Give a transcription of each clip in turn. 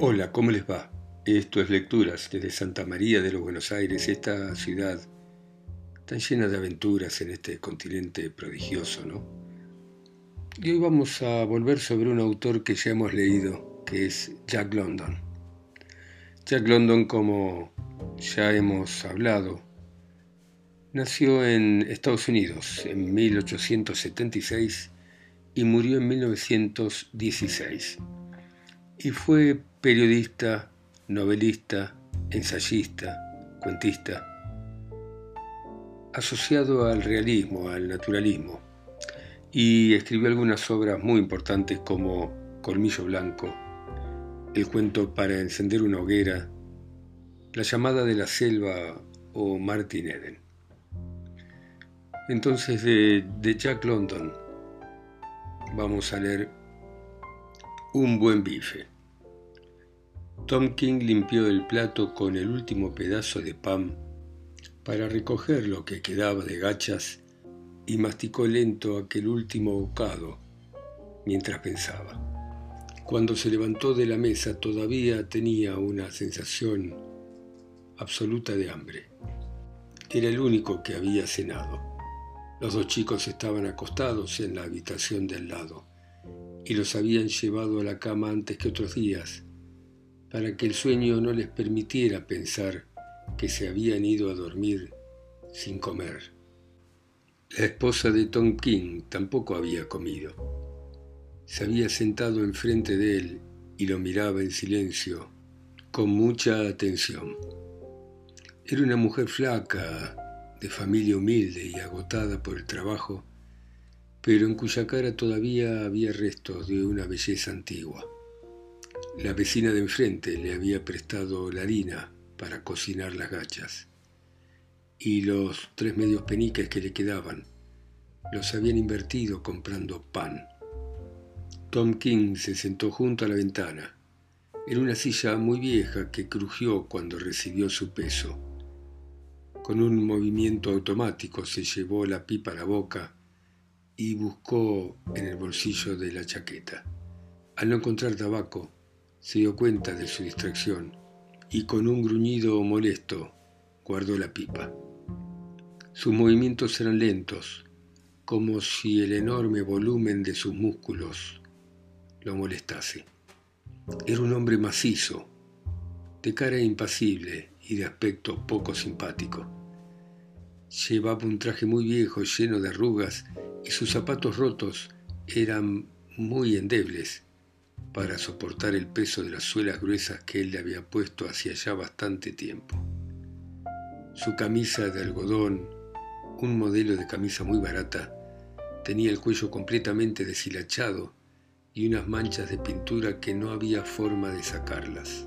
Hola, ¿cómo les va? Esto es Lecturas desde Santa María de los Buenos Aires, esta ciudad tan llena de aventuras en este continente prodigioso, ¿no? Y hoy vamos a volver sobre un autor que ya hemos leído, que es Jack London. Jack London, como ya hemos hablado, nació en Estados Unidos en 1876 y murió en 1916 y fue periodista, novelista, ensayista, cuentista, asociado al realismo, al naturalismo, y escribió algunas obras muy importantes como Colmillo Blanco, El cuento para encender una hoguera, La llamada de la selva o Martin Eden. Entonces de, de Jack London vamos a leer un buen bife. Tom King limpió el plato con el último pedazo de pan para recoger lo que quedaba de gachas y masticó lento aquel último bocado mientras pensaba. Cuando se levantó de la mesa todavía tenía una sensación absoluta de hambre. Era el único que había cenado. Los dos chicos estaban acostados en la habitación del lado y los habían llevado a la cama antes que otros días, para que el sueño no les permitiera pensar que se habían ido a dormir sin comer. La esposa de Tom King tampoco había comido. Se había sentado enfrente de él y lo miraba en silencio, con mucha atención. Era una mujer flaca, de familia humilde y agotada por el trabajo, pero en cuya cara todavía había restos de una belleza antigua. La vecina de enfrente le había prestado la harina para cocinar las gachas, y los tres medios peniques que le quedaban los habían invertido comprando pan. Tom King se sentó junto a la ventana, en una silla muy vieja que crujió cuando recibió su peso. Con un movimiento automático se llevó la pipa a la boca y buscó en el bolsillo de la chaqueta. Al no encontrar tabaco, se dio cuenta de su distracción y con un gruñido molesto guardó la pipa. Sus movimientos eran lentos, como si el enorme volumen de sus músculos lo molestase. Era un hombre macizo, de cara impasible y de aspecto poco simpático. Llevaba un traje muy viejo lleno de arrugas y sus zapatos rotos eran muy endebles para soportar el peso de las suelas gruesas que él le había puesto hacía ya bastante tiempo. Su camisa de algodón, un modelo de camisa muy barata, tenía el cuello completamente deshilachado y unas manchas de pintura que no había forma de sacarlas.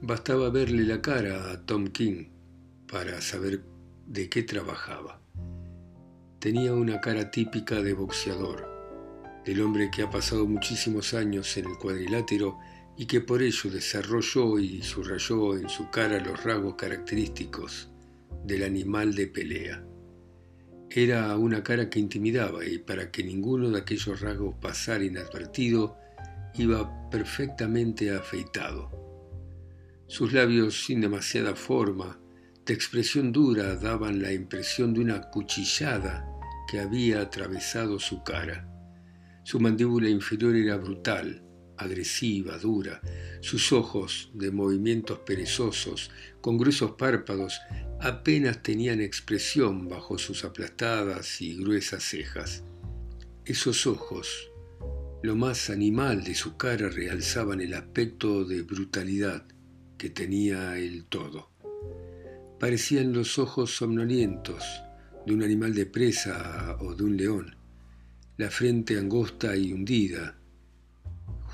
Bastaba verle la cara a Tom King para saber de qué trabajaba. Tenía una cara típica de boxeador, del hombre que ha pasado muchísimos años en el cuadrilátero y que por ello desarrolló y subrayó en su cara los rasgos característicos del animal de pelea. Era una cara que intimidaba y para que ninguno de aquellos rasgos pasara inadvertido, iba perfectamente afeitado. Sus labios sin demasiada forma, de expresión dura, daban la impresión de una cuchillada que había atravesado su cara. Su mandíbula inferior era brutal, agresiva, dura. Sus ojos, de movimientos perezosos, con gruesos párpados, apenas tenían expresión bajo sus aplastadas y gruesas cejas. Esos ojos, lo más animal de su cara, realzaban el aspecto de brutalidad que tenía el todo. Parecían los ojos somnolientos, de un animal de presa o de un león, la frente angosta y hundida.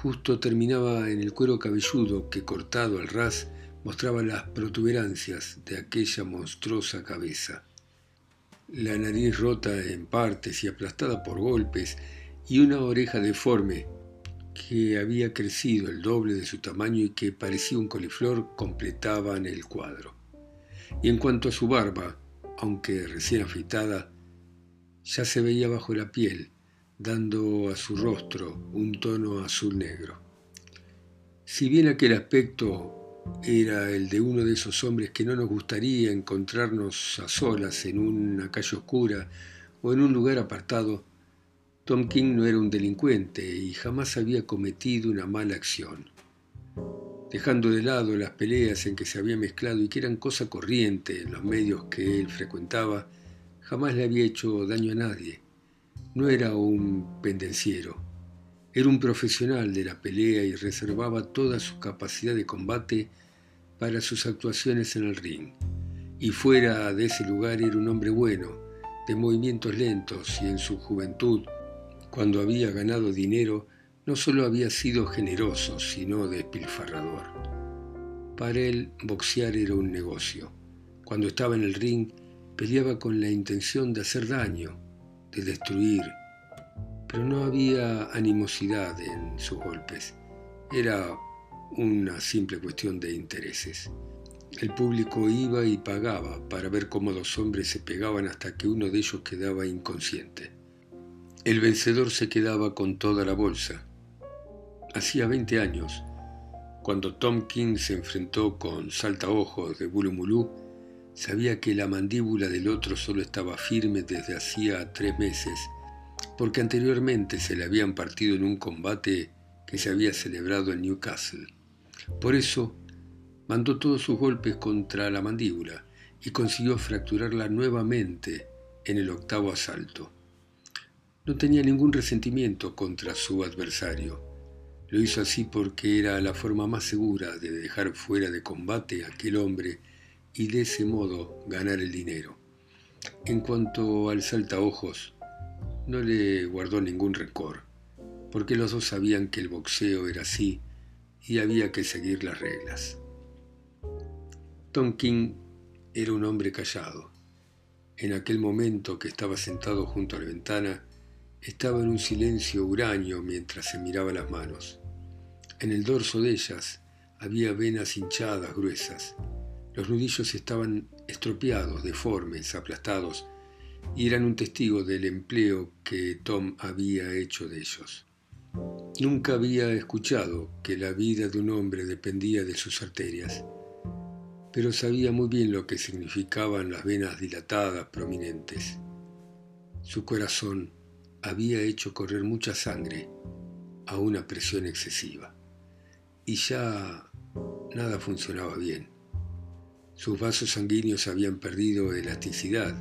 Justo terminaba en el cuero cabelludo que, cortado al ras, mostraba las protuberancias de aquella monstruosa cabeza. La nariz rota en partes y aplastada por golpes, y una oreja deforme que había crecido el doble de su tamaño y que parecía un coliflor completaban el cuadro. Y en cuanto a su barba, aunque recién afeitada, ya se veía bajo la piel, dando a su rostro un tono azul negro. Si bien aquel aspecto era el de uno de esos hombres que no nos gustaría encontrarnos a solas en una calle oscura o en un lugar apartado, Tom King no era un delincuente y jamás había cometido una mala acción. Dejando de lado las peleas en que se había mezclado y que eran cosa corriente en los medios que él frecuentaba, jamás le había hecho daño a nadie. No era un pendenciero. Era un profesional de la pelea y reservaba toda su capacidad de combate para sus actuaciones en el ring. Y fuera de ese lugar era un hombre bueno, de movimientos lentos y en su juventud, cuando había ganado dinero, no solo había sido generoso, sino despilfarrador. Para él, boxear era un negocio. Cuando estaba en el ring, peleaba con la intención de hacer daño, de destruir, pero no había animosidad en sus golpes. Era una simple cuestión de intereses. El público iba y pagaba para ver cómo dos hombres se pegaban hasta que uno de ellos quedaba inconsciente. El vencedor se quedaba con toda la bolsa. Hacía 20 años, cuando Tom King se enfrentó con Saltaojos de Bulumulú, sabía que la mandíbula del otro solo estaba firme desde hacía tres meses, porque anteriormente se le habían partido en un combate que se había celebrado en Newcastle. Por eso, mandó todos sus golpes contra la mandíbula y consiguió fracturarla nuevamente en el octavo asalto. No tenía ningún resentimiento contra su adversario. Lo hizo así porque era la forma más segura de dejar fuera de combate a aquel hombre y de ese modo ganar el dinero. En cuanto al saltaojos, no le guardó ningún rencor, porque los dos sabían que el boxeo era así y había que seguir las reglas. Tom King era un hombre callado. En aquel momento que estaba sentado junto a la ventana, estaba en un silencio huraño mientras se miraba las manos. En el dorso de ellas había venas hinchadas gruesas. Los nudillos estaban estropeados, deformes, aplastados, y eran un testigo del empleo que Tom había hecho de ellos. Nunca había escuchado que la vida de un hombre dependía de sus arterias, pero sabía muy bien lo que significaban las venas dilatadas prominentes. Su corazón había hecho correr mucha sangre a una presión excesiva y ya nada funcionaba bien. Sus vasos sanguíneos habían perdido elasticidad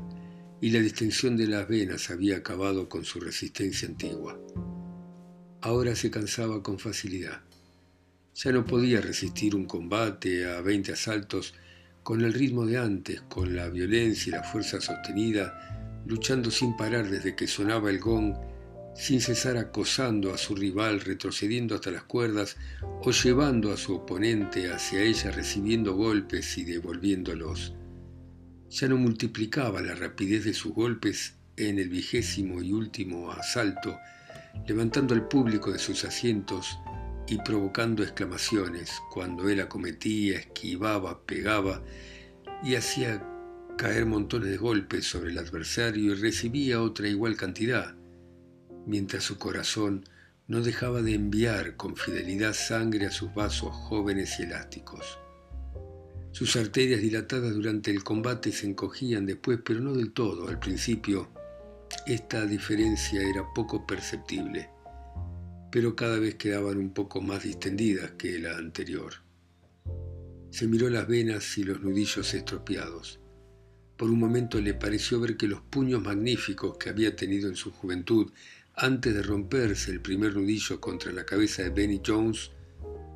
y la distensión de las venas había acabado con su resistencia antigua. Ahora se cansaba con facilidad. Ya no podía resistir un combate a veinte asaltos con el ritmo de antes, con la violencia y la fuerza sostenida luchando sin parar desde que sonaba el gong, sin cesar acosando a su rival, retrocediendo hasta las cuerdas o llevando a su oponente hacia ella recibiendo golpes y devolviéndolos. Ya no multiplicaba la rapidez de sus golpes en el vigésimo y último asalto, levantando al público de sus asientos y provocando exclamaciones cuando él acometía, esquivaba, pegaba y hacía caer montones de golpes sobre el adversario y recibía otra igual cantidad, mientras su corazón no dejaba de enviar con fidelidad sangre a sus vasos jóvenes y elásticos. Sus arterias dilatadas durante el combate se encogían después, pero no del todo. Al principio, esta diferencia era poco perceptible, pero cada vez quedaban un poco más distendidas que la anterior. Se miró las venas y los nudillos estropeados. Por un momento le pareció ver que los puños magníficos que había tenido en su juventud, antes de romperse el primer nudillo contra la cabeza de Benny Jones,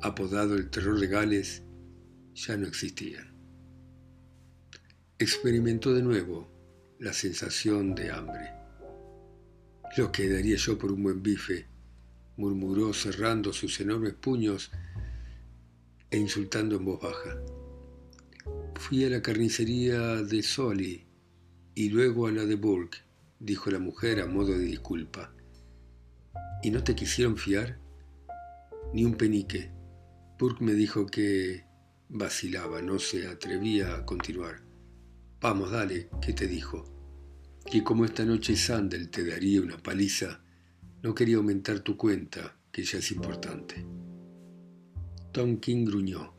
apodado el terror de Gales, ya no existían. Experimentó de nuevo la sensación de hambre. Lo que daría yo por un buen bife, murmuró cerrando sus enormes puños e insultando en voz baja. Fui a la carnicería de Soli y luego a la de Burke, dijo la mujer a modo de disculpa. ¿Y no te quisieron fiar? Ni un penique. Burke me dijo que vacilaba, no se atrevía a continuar. Vamos, dale, ¿qué te dijo? Que como esta noche Sandel te daría una paliza, no quería aumentar tu cuenta, que ya es importante. Tom King gruñó.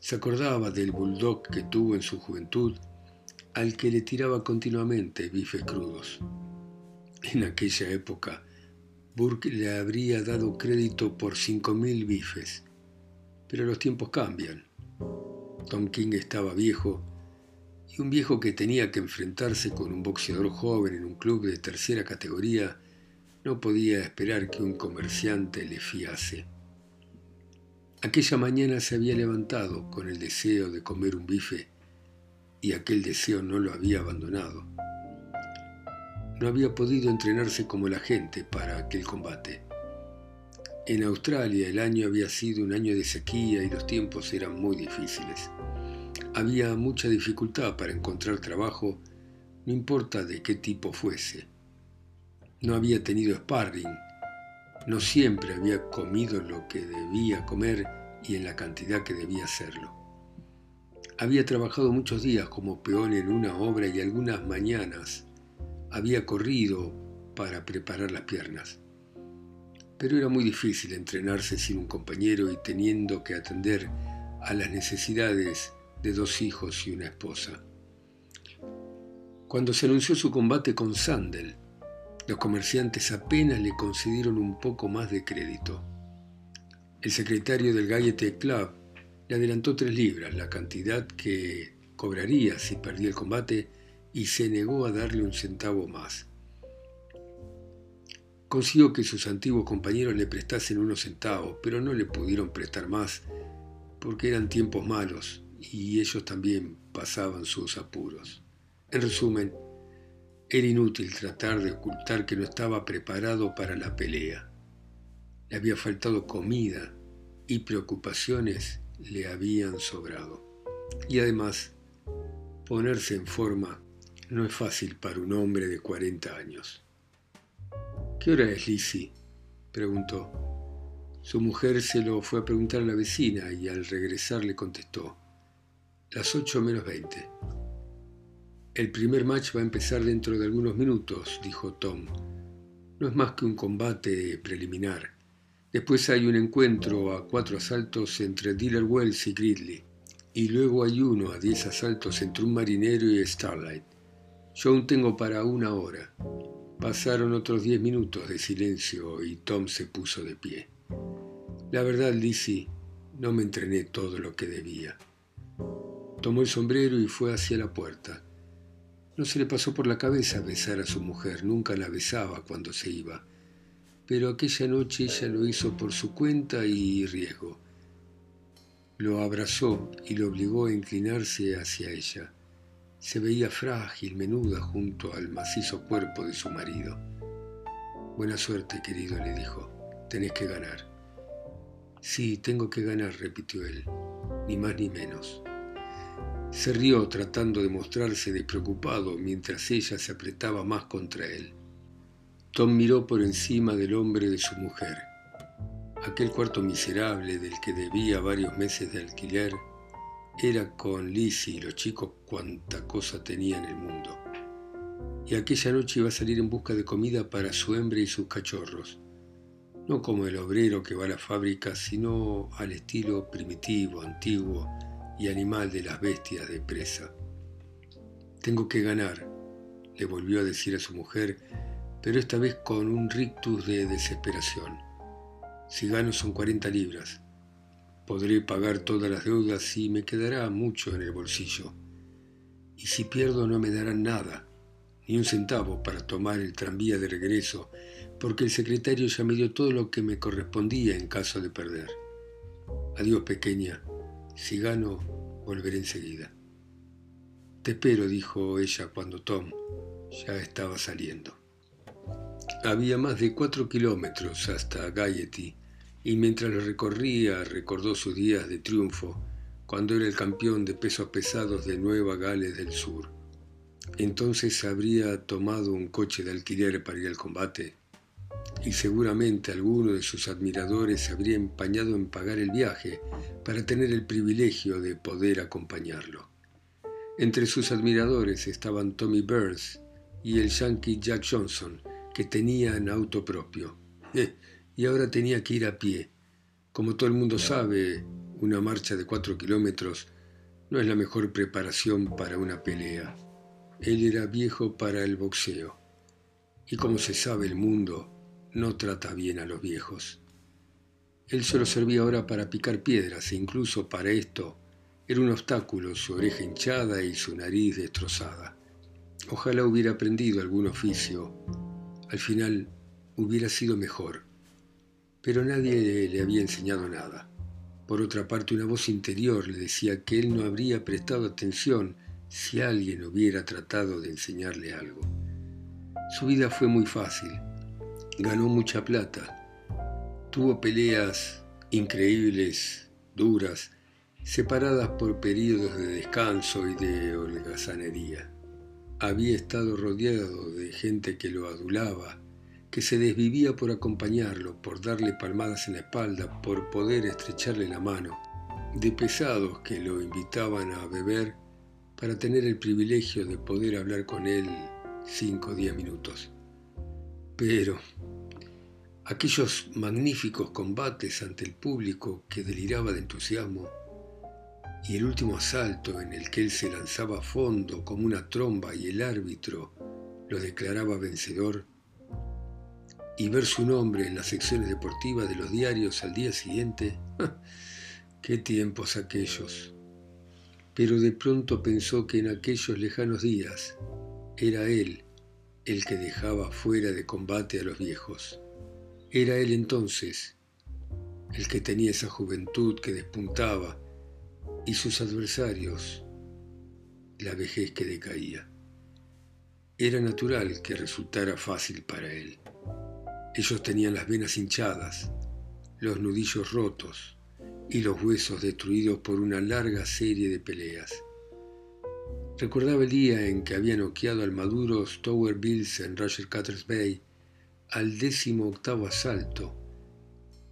Se acordaba del bulldog que tuvo en su juventud, al que le tiraba continuamente bifes crudos. En aquella época, Burke le habría dado crédito por cinco mil bifes. Pero los tiempos cambian. Tom King estaba viejo, y un viejo que tenía que enfrentarse con un boxeador joven en un club de tercera categoría no podía esperar que un comerciante le fiase. Aquella mañana se había levantado con el deseo de comer un bife y aquel deseo no lo había abandonado. No había podido entrenarse como la gente para aquel combate. En Australia el año había sido un año de sequía y los tiempos eran muy difíciles. Había mucha dificultad para encontrar trabajo, no importa de qué tipo fuese. No había tenido sparring, no siempre había comido lo que debía comer y en la cantidad que debía hacerlo. Había trabajado muchos días como peón en una obra y algunas mañanas había corrido para preparar las piernas. Pero era muy difícil entrenarse sin un compañero y teniendo que atender a las necesidades de dos hijos y una esposa. Cuando se anunció su combate con Sandel, los comerciantes apenas le concedieron un poco más de crédito. El secretario del Gaiety Club le adelantó tres libras, la cantidad que cobraría si perdía el combate, y se negó a darle un centavo más. Consiguió que sus antiguos compañeros le prestasen unos centavos, pero no le pudieron prestar más porque eran tiempos malos y ellos también pasaban sus apuros. En resumen, era inútil tratar de ocultar que no estaba preparado para la pelea. Le había faltado comida y preocupaciones le habían sobrado. Y además, ponerse en forma no es fácil para un hombre de 40 años. ¿Qué hora es, Lizzie? preguntó. Su mujer se lo fue a preguntar a la vecina y al regresar le contestó. Las 8 menos 20. El primer match va a empezar dentro de algunos minutos, dijo Tom. No es más que un combate preliminar. Después hay un encuentro a cuatro asaltos entre Dealer Wells y Gridley. Y luego hay uno a diez asaltos entre un marinero y Starlight. Yo aún tengo para una hora. Pasaron otros diez minutos de silencio y Tom se puso de pie. La verdad, Lizzie, no me entrené todo lo que debía. Tomó el sombrero y fue hacia la puerta. No se le pasó por la cabeza besar a su mujer, nunca la besaba cuando se iba. Pero aquella noche ella lo hizo por su cuenta y riesgo. Lo abrazó y lo obligó a inclinarse hacia ella. Se veía frágil, menuda, junto al macizo cuerpo de su marido. Buena suerte, querido, le dijo. Tenés que ganar. Sí, tengo que ganar, repitió él, ni más ni menos. Se rió tratando de mostrarse despreocupado mientras ella se apretaba más contra él. Tom miró por encima del hombre de su mujer. Aquel cuarto miserable del que debía varios meses de alquiler era con Lizzie y los chicos cuanta cosa tenía en el mundo. Y aquella noche iba a salir en busca de comida para su hembra y sus cachorros. No como el obrero que va a la fábrica, sino al estilo primitivo, antiguo, y animal de las bestias de presa. Tengo que ganar, le volvió a decir a su mujer, pero esta vez con un rictus de desesperación. Si gano son 40 libras. Podré pagar todas las deudas y me quedará mucho en el bolsillo. Y si pierdo no me darán nada, ni un centavo para tomar el tranvía de regreso, porque el secretario ya me dio todo lo que me correspondía en caso de perder. Adiós, pequeña, si gano, volveré enseguida. Te espero, dijo ella cuando Tom ya estaba saliendo. Había más de cuatro kilómetros hasta Gaiety y mientras lo recorría recordó sus días de triunfo cuando era el campeón de pesos pesados de Nueva Gales del Sur. Entonces habría tomado un coche de alquiler para ir al combate y seguramente alguno de sus admiradores se habría empañado en pagar el viaje para tener el privilegio de poder acompañarlo. Entre sus admiradores estaban Tommy Burns y el yankee Jack Johnson, que tenían auto propio. Y ahora tenía que ir a pie. Como todo el mundo sabe, una marcha de cuatro kilómetros no es la mejor preparación para una pelea. Él era viejo para el boxeo. Y como se sabe, el mundo no trata bien a los viejos. Él solo servía ahora para picar piedras e incluso para esto era un obstáculo su oreja hinchada y su nariz destrozada. Ojalá hubiera aprendido algún oficio. Al final hubiera sido mejor. Pero nadie le había enseñado nada. Por otra parte, una voz interior le decía que él no habría prestado atención si alguien hubiera tratado de enseñarle algo. Su vida fue muy fácil. Ganó mucha plata. Tuvo peleas increíbles, duras, separadas por periodos de descanso y de holgazanería. Había estado rodeado de gente que lo adulaba, que se desvivía por acompañarlo, por darle palmadas en la espalda, por poder estrecharle la mano, de pesados que lo invitaban a beber para tener el privilegio de poder hablar con él cinco o diez minutos. Pero aquellos magníficos combates ante el público que deliraba de entusiasmo, y el último asalto en el que él se lanzaba a fondo como una tromba y el árbitro lo declaraba vencedor, y ver su nombre en las secciones deportivas de los diarios al día siguiente, qué tiempos aquellos. Pero de pronto pensó que en aquellos lejanos días era él el que dejaba fuera de combate a los viejos. Era él entonces el que tenía esa juventud que despuntaba y sus adversarios la vejez que decaía. Era natural que resultara fácil para él. Ellos tenían las venas hinchadas, los nudillos rotos y los huesos destruidos por una larga serie de peleas. Recordaba el día en que había noqueado al maduro Stower Bills en Roger Cutters Bay al décimo octavo asalto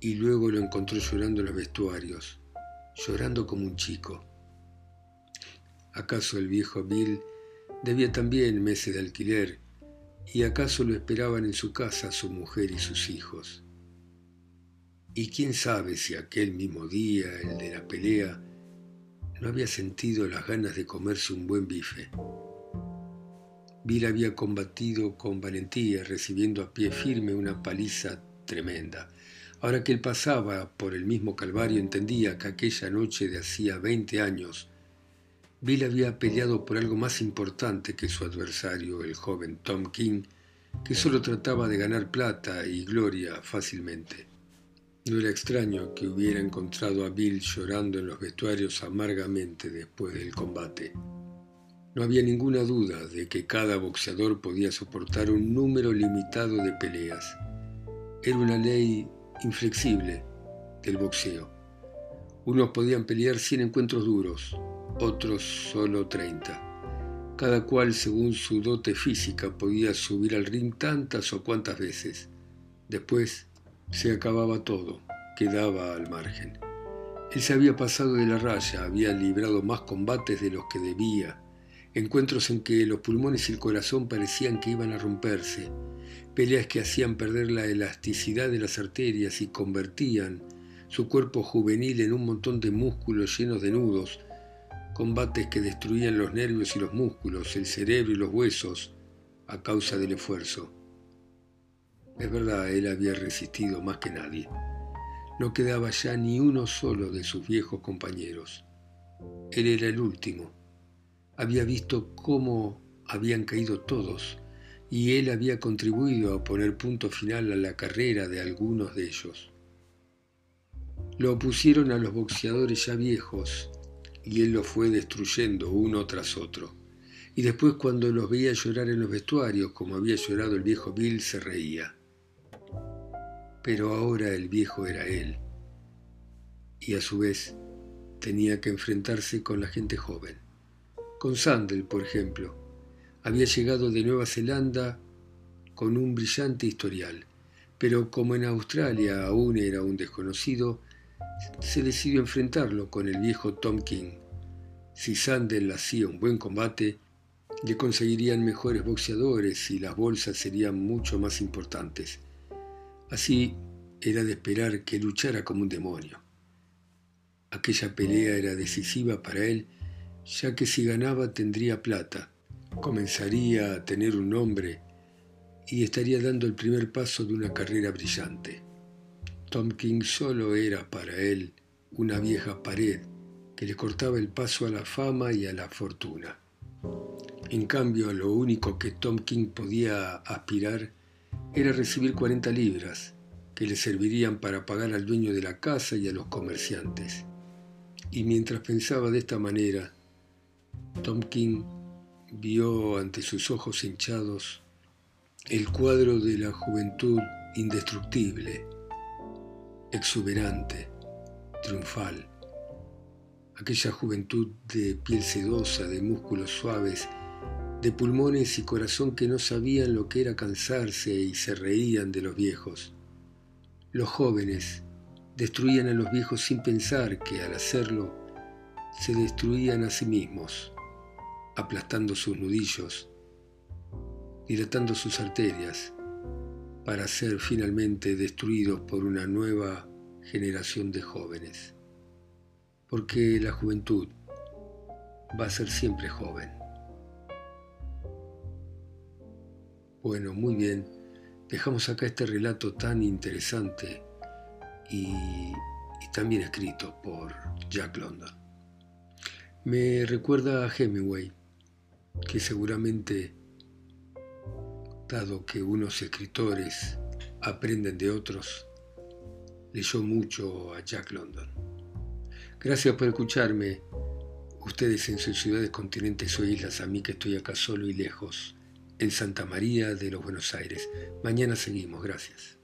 y luego lo encontró llorando en los vestuarios, llorando como un chico. ¿Acaso el viejo Bill debía también meses de alquiler y acaso lo esperaban en su casa su mujer y sus hijos? Y quién sabe si aquel mismo día, el de la pelea, no había sentido las ganas de comerse un buen bife. Bill había combatido con valentía, recibiendo a pie firme una paliza tremenda. Ahora que él pasaba por el mismo calvario, entendía que aquella noche de hacía 20 años, Bill había peleado por algo más importante que su adversario, el joven Tom King, que solo trataba de ganar plata y gloria fácilmente. No era extraño que hubiera encontrado a Bill llorando en los vestuarios amargamente después del combate. No había ninguna duda de que cada boxeador podía soportar un número limitado de peleas. Era una ley inflexible del boxeo. Unos podían pelear 100 encuentros duros, otros solo 30. Cada cual, según su dote física, podía subir al ring tantas o cuantas veces. Después se acababa todo, quedaba al margen. Él se había pasado de la raya, había librado más combates de los que debía, encuentros en que los pulmones y el corazón parecían que iban a romperse, peleas que hacían perder la elasticidad de las arterias y convertían su cuerpo juvenil en un montón de músculos llenos de nudos, combates que destruían los nervios y los músculos, el cerebro y los huesos a causa del esfuerzo. Es verdad, él había resistido más que nadie. No quedaba ya ni uno solo de sus viejos compañeros. Él era el último. Había visto cómo habían caído todos y él había contribuido a poner punto final a la carrera de algunos de ellos. Lo opusieron a los boxeadores ya viejos y él los fue destruyendo uno tras otro. Y después cuando los veía llorar en los vestuarios, como había llorado el viejo Bill, se reía. Pero ahora el viejo era él. Y a su vez tenía que enfrentarse con la gente joven. Con Sandel, por ejemplo, había llegado de Nueva Zelanda con un brillante historial, pero como en Australia aún era un desconocido, se decidió enfrentarlo con el viejo Tom King. Si Sandel hacía un buen combate, le conseguirían mejores boxeadores y las bolsas serían mucho más importantes. Así era de esperar que luchara como un demonio. Aquella pelea era decisiva para él, ya que si ganaba tendría plata, comenzaría a tener un nombre y estaría dando el primer paso de una carrera brillante. Tom King solo era para él una vieja pared que le cortaba el paso a la fama y a la fortuna. En cambio, lo único que Tom King podía aspirar era recibir 40 libras, que le servirían para pagar al dueño de la casa y a los comerciantes. Y mientras pensaba de esta manera, Tom King vio ante sus ojos hinchados el cuadro de la juventud indestructible, exuberante, triunfal, aquella juventud de piel sedosa, de músculos suaves, de pulmones y corazón que no sabían lo que era cansarse y se reían de los viejos. Los jóvenes destruían a los viejos sin pensar que al hacerlo se destruían a sí mismos, aplastando sus nudillos, dilatando sus arterias, para ser finalmente destruidos por una nueva generación de jóvenes. Porque la juventud va a ser siempre joven. Bueno, muy bien. Dejamos acá este relato tan interesante y, también escrito por Jack London. Me recuerda a Hemingway, que seguramente, dado que unos escritores aprenden de otros, leyó mucho a Jack London. Gracias por escucharme. Ustedes en sus ciudades, continentes o islas, a mí que estoy acá solo y lejos en Santa María de los Buenos Aires. Mañana seguimos, gracias.